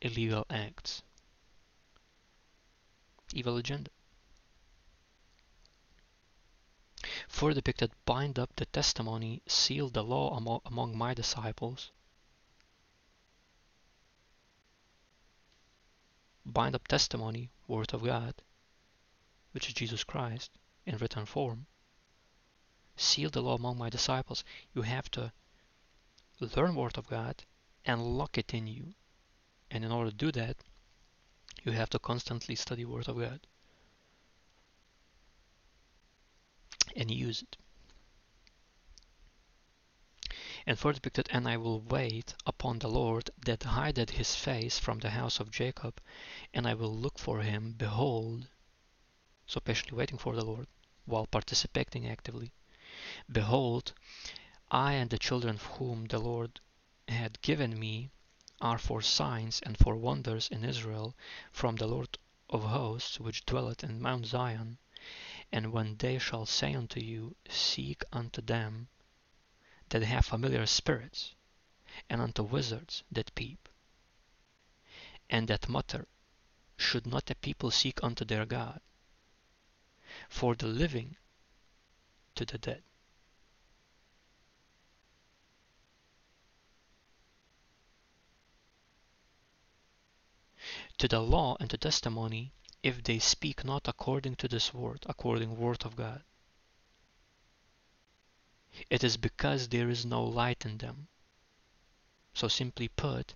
illegal acts, evil agenda. For depicted, bind up the testimony, seal the law among, among my disciples. Bind up testimony, word of God, which is Jesus Christ, in written form seal the law among my disciples. You have to learn Word of God and lock it in you. And in order to do that, you have to constantly study Word of God and use it. And further depicted, and I will wait upon the Lord that hideth his face from the house of Jacob, and I will look for him, behold. So patiently waiting for the Lord while participating actively. Behold, I and the children whom the Lord had given me are for signs and for wonders in Israel from the Lord of hosts which dwelleth in Mount Zion. And when they shall say unto you, Seek unto them that have familiar spirits, and unto wizards that peep, and that mutter, should not the people seek unto their God? For the living to the dead. to the law and to testimony if they speak not according to this word, according word of God. It is because there is no light in them. So simply put,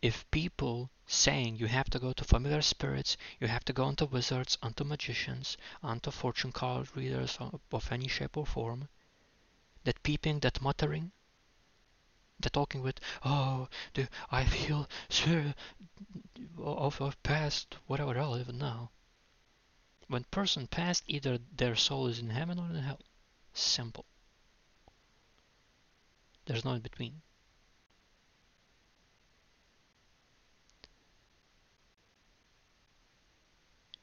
if people saying you have to go to familiar spirits, you have to go unto wizards, unto magicians, unto fortune card readers of any shape or form, that peeping, that muttering, that talking with, oh, the, I feel sure of, of past whatever else even now. When person passed, either their soul is in heaven or in hell. Simple. There's no in between.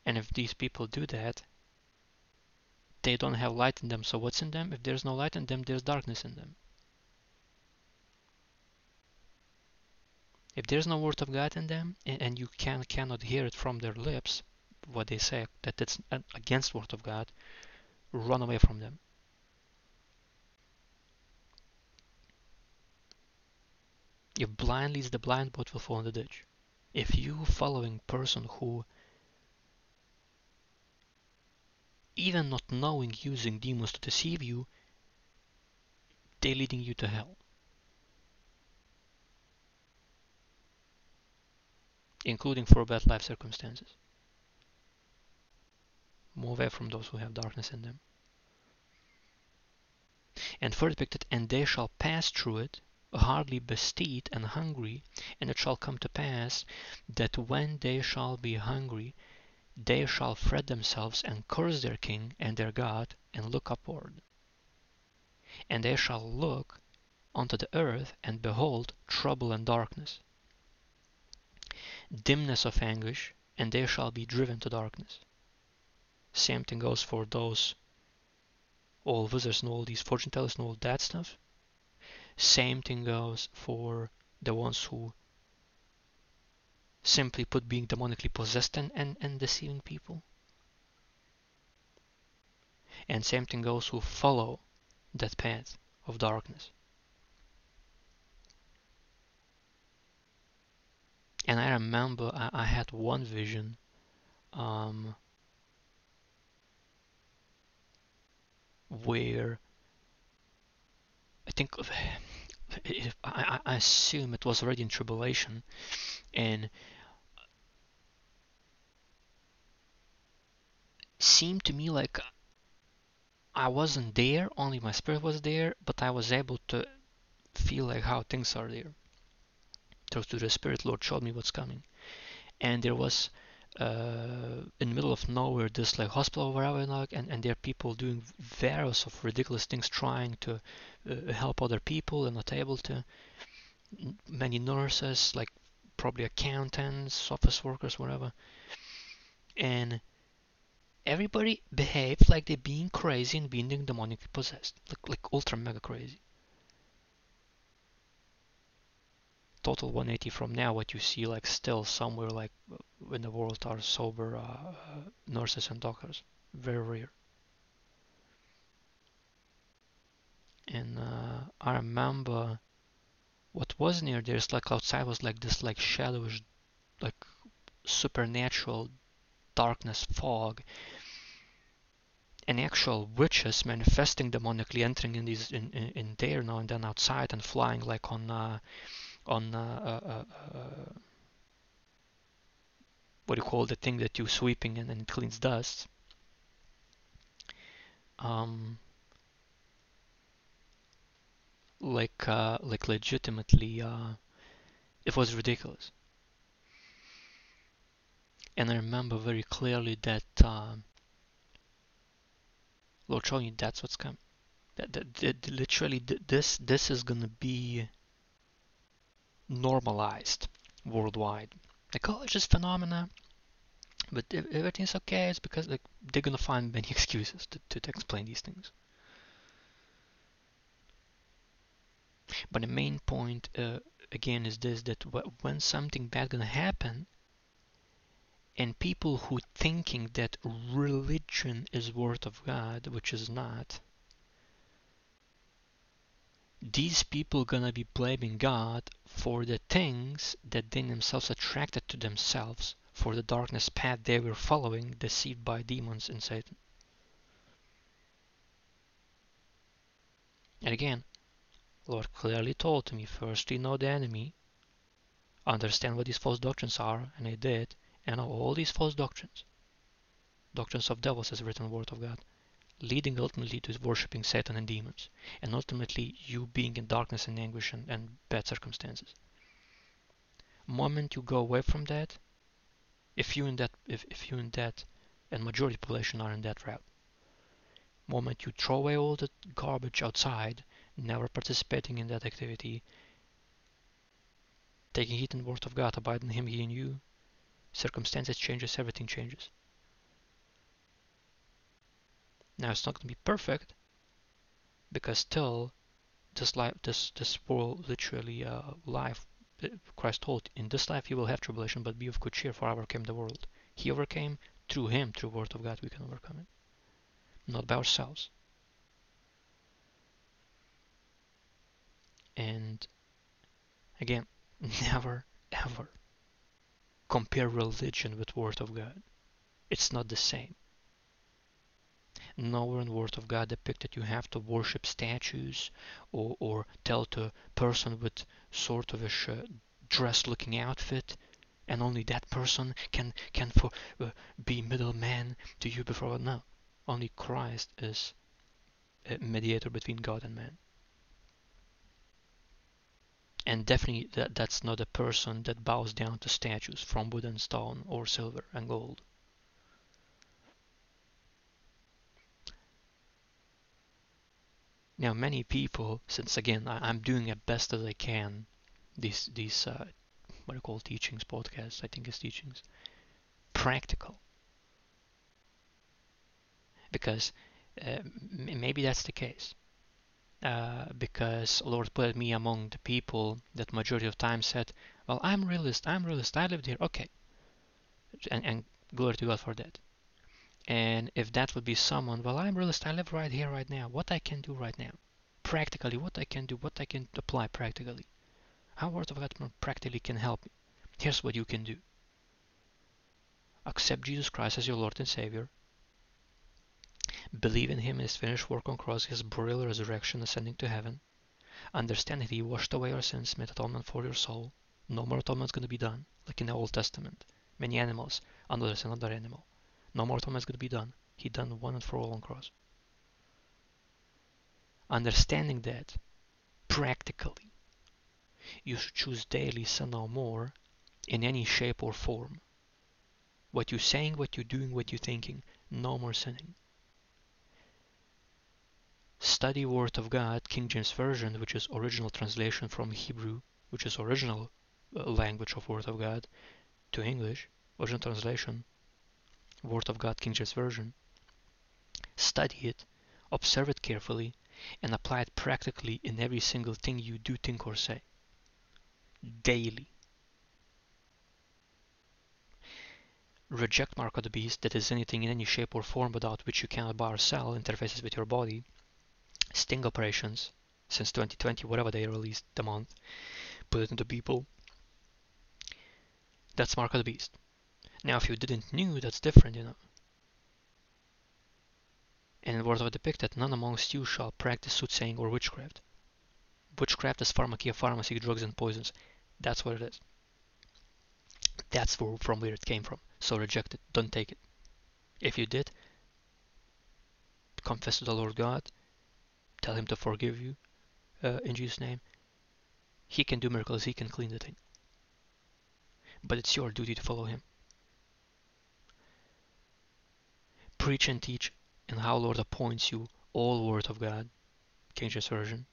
And if these people do that, they don't have light in them. So what's in them? If there's no light in them, there's darkness in them. If there's no word of God in them, and you can cannot hear it from their lips, what they say that it's against word of God, run away from them. If blind leads the blind, both will fall in the ditch. If you following person who even not knowing using demons to deceive you, they leading you to hell. Including for bad life circumstances. Move away from those who have darkness in them. And further depicted, and they shall pass through it, hardly bestead and hungry, and it shall come to pass that when they shall be hungry, they shall fret themselves and curse their king and their God, and look upward. And they shall look unto the earth, and behold trouble and darkness dimness of anguish, and they shall be driven to darkness. Same thing goes for those all wizards and all these fortune tellers and all that stuff. Same thing goes for the ones who simply put being demonically possessed and, and, and deceiving people. And same thing goes who follow that path of darkness. And I remember I, I had one vision um, where I think I, I assume it was already in tribulation and seemed to me like I wasn't there, only my spirit was there, but I was able to feel like how things are there. Through to the spirit, Lord showed me what's coming, and there was uh, in the middle of nowhere this like hospital or wherever, like, and and there are people doing various of ridiculous things, trying to uh, help other people and not able to. Many nurses, like probably accountants, office workers, whatever, and everybody behaved like they're being crazy and being demonically possessed, like like ultra mega crazy. Total 180 from now, what you see like still somewhere like in the world are sober uh, uh, nurses and doctors, very rare. And uh, I remember what was near there's like outside was like this like shadowish, like supernatural darkness fog and actual witches manifesting demonically entering in these in, in, in there now and then outside and flying like on uh, on uh, uh, uh, uh what do you call the thing that you're sweeping and, it cleans dust um, like uh, like legitimately it was ridiculous and I remember very clearly that Lord you that's what's coming. That, that, that literally this this is gonna be normalized worldwide. Just phenomena. But if everything's okay, it's because like they're gonna find many excuses to, to, to explain these things. But the main point uh, again is this: that when something bad gonna happen, and people who thinking that religion is word of God, which is not, these people gonna be blaming God for the things that they themselves attracted to themselves, for the darkness path they were following, deceived by demons and Satan. And again, Lord clearly told me, first you know the enemy, understand what these false doctrines are, and I did, and all these false doctrines, doctrines of devils as written word of God, leading ultimately to worshipping Satan and demons, and ultimately you being in darkness and anguish and, and bad circumstances. Moment you go away from that, if you in that if, if you in that and majority population are in that route. Moment you throw away all the garbage outside, never participating in that activity, taking heed in the word of God, abiding in him, he in you, circumstances changes, everything changes. Now it's not going to be perfect because still this life, this this world, literally uh, life, uh, Christ told, in this life you will have tribulation, but be of good cheer, for I overcame the world. He overcame through Him, through Word of God, we can overcome it, not by ourselves. And again, never ever compare religion with Word of God. It's not the same. Nowhere in the Word of God depicted you have to worship statues or, or tell to person with sort of a dress-looking outfit and only that person can can for, uh, be middleman to you before God. No, only Christ is a mediator between God and man and definitely that, that's not a person that bows down to statues from wood and stone or silver and gold. Now many people, since again I, am doing as best as I can, these these uh, what I call teachings podcasts, I think is teachings, practical. Because uh, maybe that's the case. Uh, because Lord put me among the people that majority of time said, well, I'm realist, I'm realist, I lived here, okay. And, and glory to God for that. And if that would be someone, well, I'm realist, I live right here, right now, what I can do right now, practically, what I can do, what I can apply practically, how Word of God practically can help me. Here's what you can do. Accept Jesus Christ as your Lord and Savior. Believe in Him and His finished work on cross, His burial, resurrection, ascending to heaven. Understand that He washed away your sins, made atonement for your soul. No more atonement is going to be done, like in the Old Testament. Many animals, another another animal. No more going to be done. He done one and for all on cross. Understanding that practically, you should choose daily sin no more in any shape or form. What you're saying, what you're doing, what you're thinking, no more sinning study Word of God, King James Version, which is original translation from Hebrew, which is original uh, language of Word of God, to English, original translation, Word of God, King James Version. Study it, observe it carefully, and apply it practically in every single thing you do, think, or say. Daily. Reject mark of the beast, that is anything in any shape or form without which you cannot buy or sell, interfaces with your body, sting operations since 2020, whatever they released the month, put it into people. That's Mark of the Beast. Now, if you didn't knew, that's different, you know. And in words of depicted, none amongst you shall practice soothsaying or witchcraft. Witchcraft is pharmakeia, pharmacy, drugs and poisons. That's what it is. That's from where it came from. So reject it. Don't take it. If you did, confess to the Lord God tell him to forgive you uh, in Jesus' name. He can do miracles, he can clean the thing. But it's your duty to follow him. Preach and teach and how Lord appoints you all word of God, King James Version,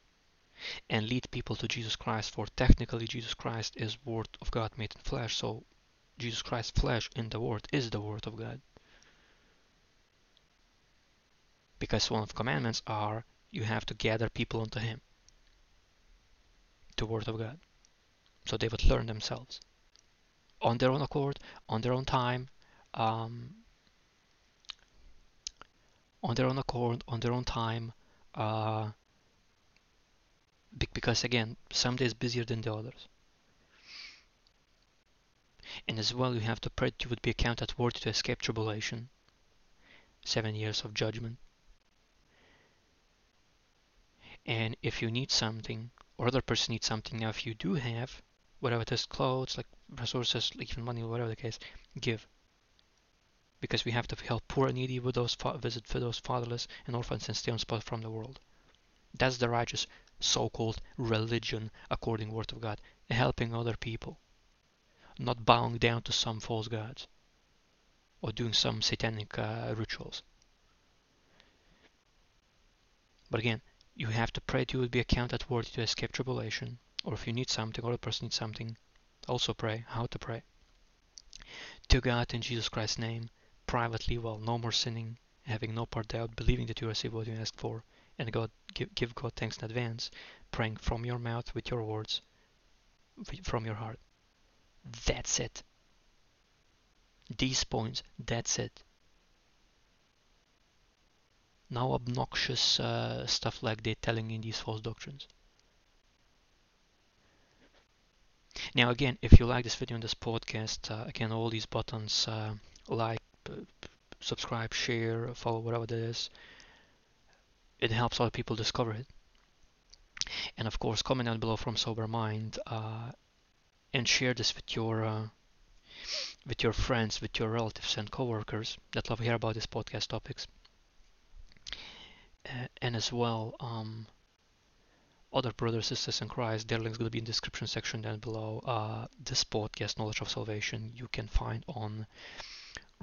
and lead people to Jesus Christ, for technically Jesus Christ is word of God made in flesh, so Jesus Christ flesh in the word is the word of God. Because one of the commandments are you have to gather people unto him the word of God so they would learn themselves. On their own accord on their own time um, on their own accord on their own time uh, because again some days busier than the others. And as well you have to pray that you would be accounted worthy to escape tribulation. Seven years of judgment. And if you need something or other person needs something now if you do have whatever it is clothes like resources even money whatever the case give because we have to help poor and needy widows visit widows fatherless and orphans and stay on spot from the world that's the righteous so-called religion according word of god helping other people not bowing down to some false gods or doing some satanic uh, rituals but again you have to pray that you will be accounted worthy to escape tribulation, or if you need something or a person needs something, also pray how to pray. To God in Jesus Christ's name, privately while no more sinning, having no part doubt, believing that you receive what you ask for, and God give, give God thanks in advance, praying from your mouth with your words, from your heart. That's it. These points, that's it now obnoxious uh, stuff like they're telling in these false doctrines. Now again, if you like this video and this podcast, uh, again all these buttons, uh, like, subscribe, share, follow, whatever that is, it helps other people discover it. And of course, comment down below from sober mind uh, and share this with your uh, with your friends, with your relatives and coworkers that love to hear about these podcast topics and as well um, other brothers sisters in Christ. Their links going to be in the description section down below. Uh, this podcast, Knowledge of Salvation, you can find on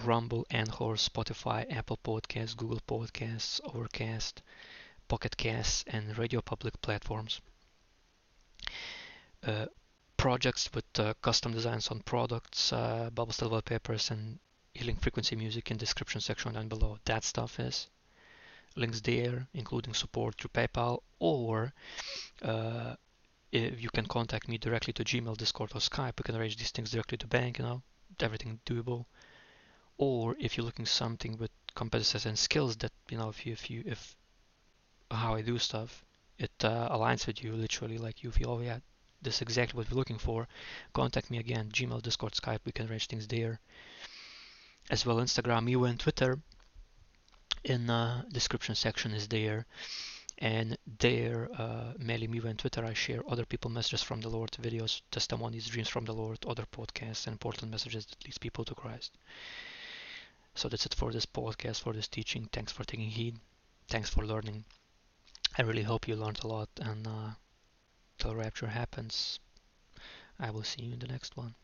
Rumble, Anchor, Spotify, Apple Podcasts, Google Podcasts, Overcast, Pocket Casts, and Radio Public platforms. Uh, projects with uh, custom designs on products, uh, Bible style wallpapers, and healing frequency music in description section down below. That stuff is links there, including support through PayPal, or uh, you can contact me directly to Gmail, Discord, or Skype. We can arrange these things directly to bank. You know, everything doable. Or if you're looking something with competencies and skills that you know, if you if you if how I do stuff, it uh, aligns with you literally. Like you feel, oh yeah, this is exactly what we're looking for. Contact me again, Gmail, Discord, Skype. We can arrange things there. As well, Instagram, you and Twitter in the description section is there and there uh, mainly me and twitter i share other people messages from the lord videos testimonies dreams from the lord other podcasts and important messages that leads people to christ so that's it for this podcast for this teaching. Thanks for taking heed. Thanks for learning. I really hope you learned a lot and uh, till rapture happens i will see you in the next one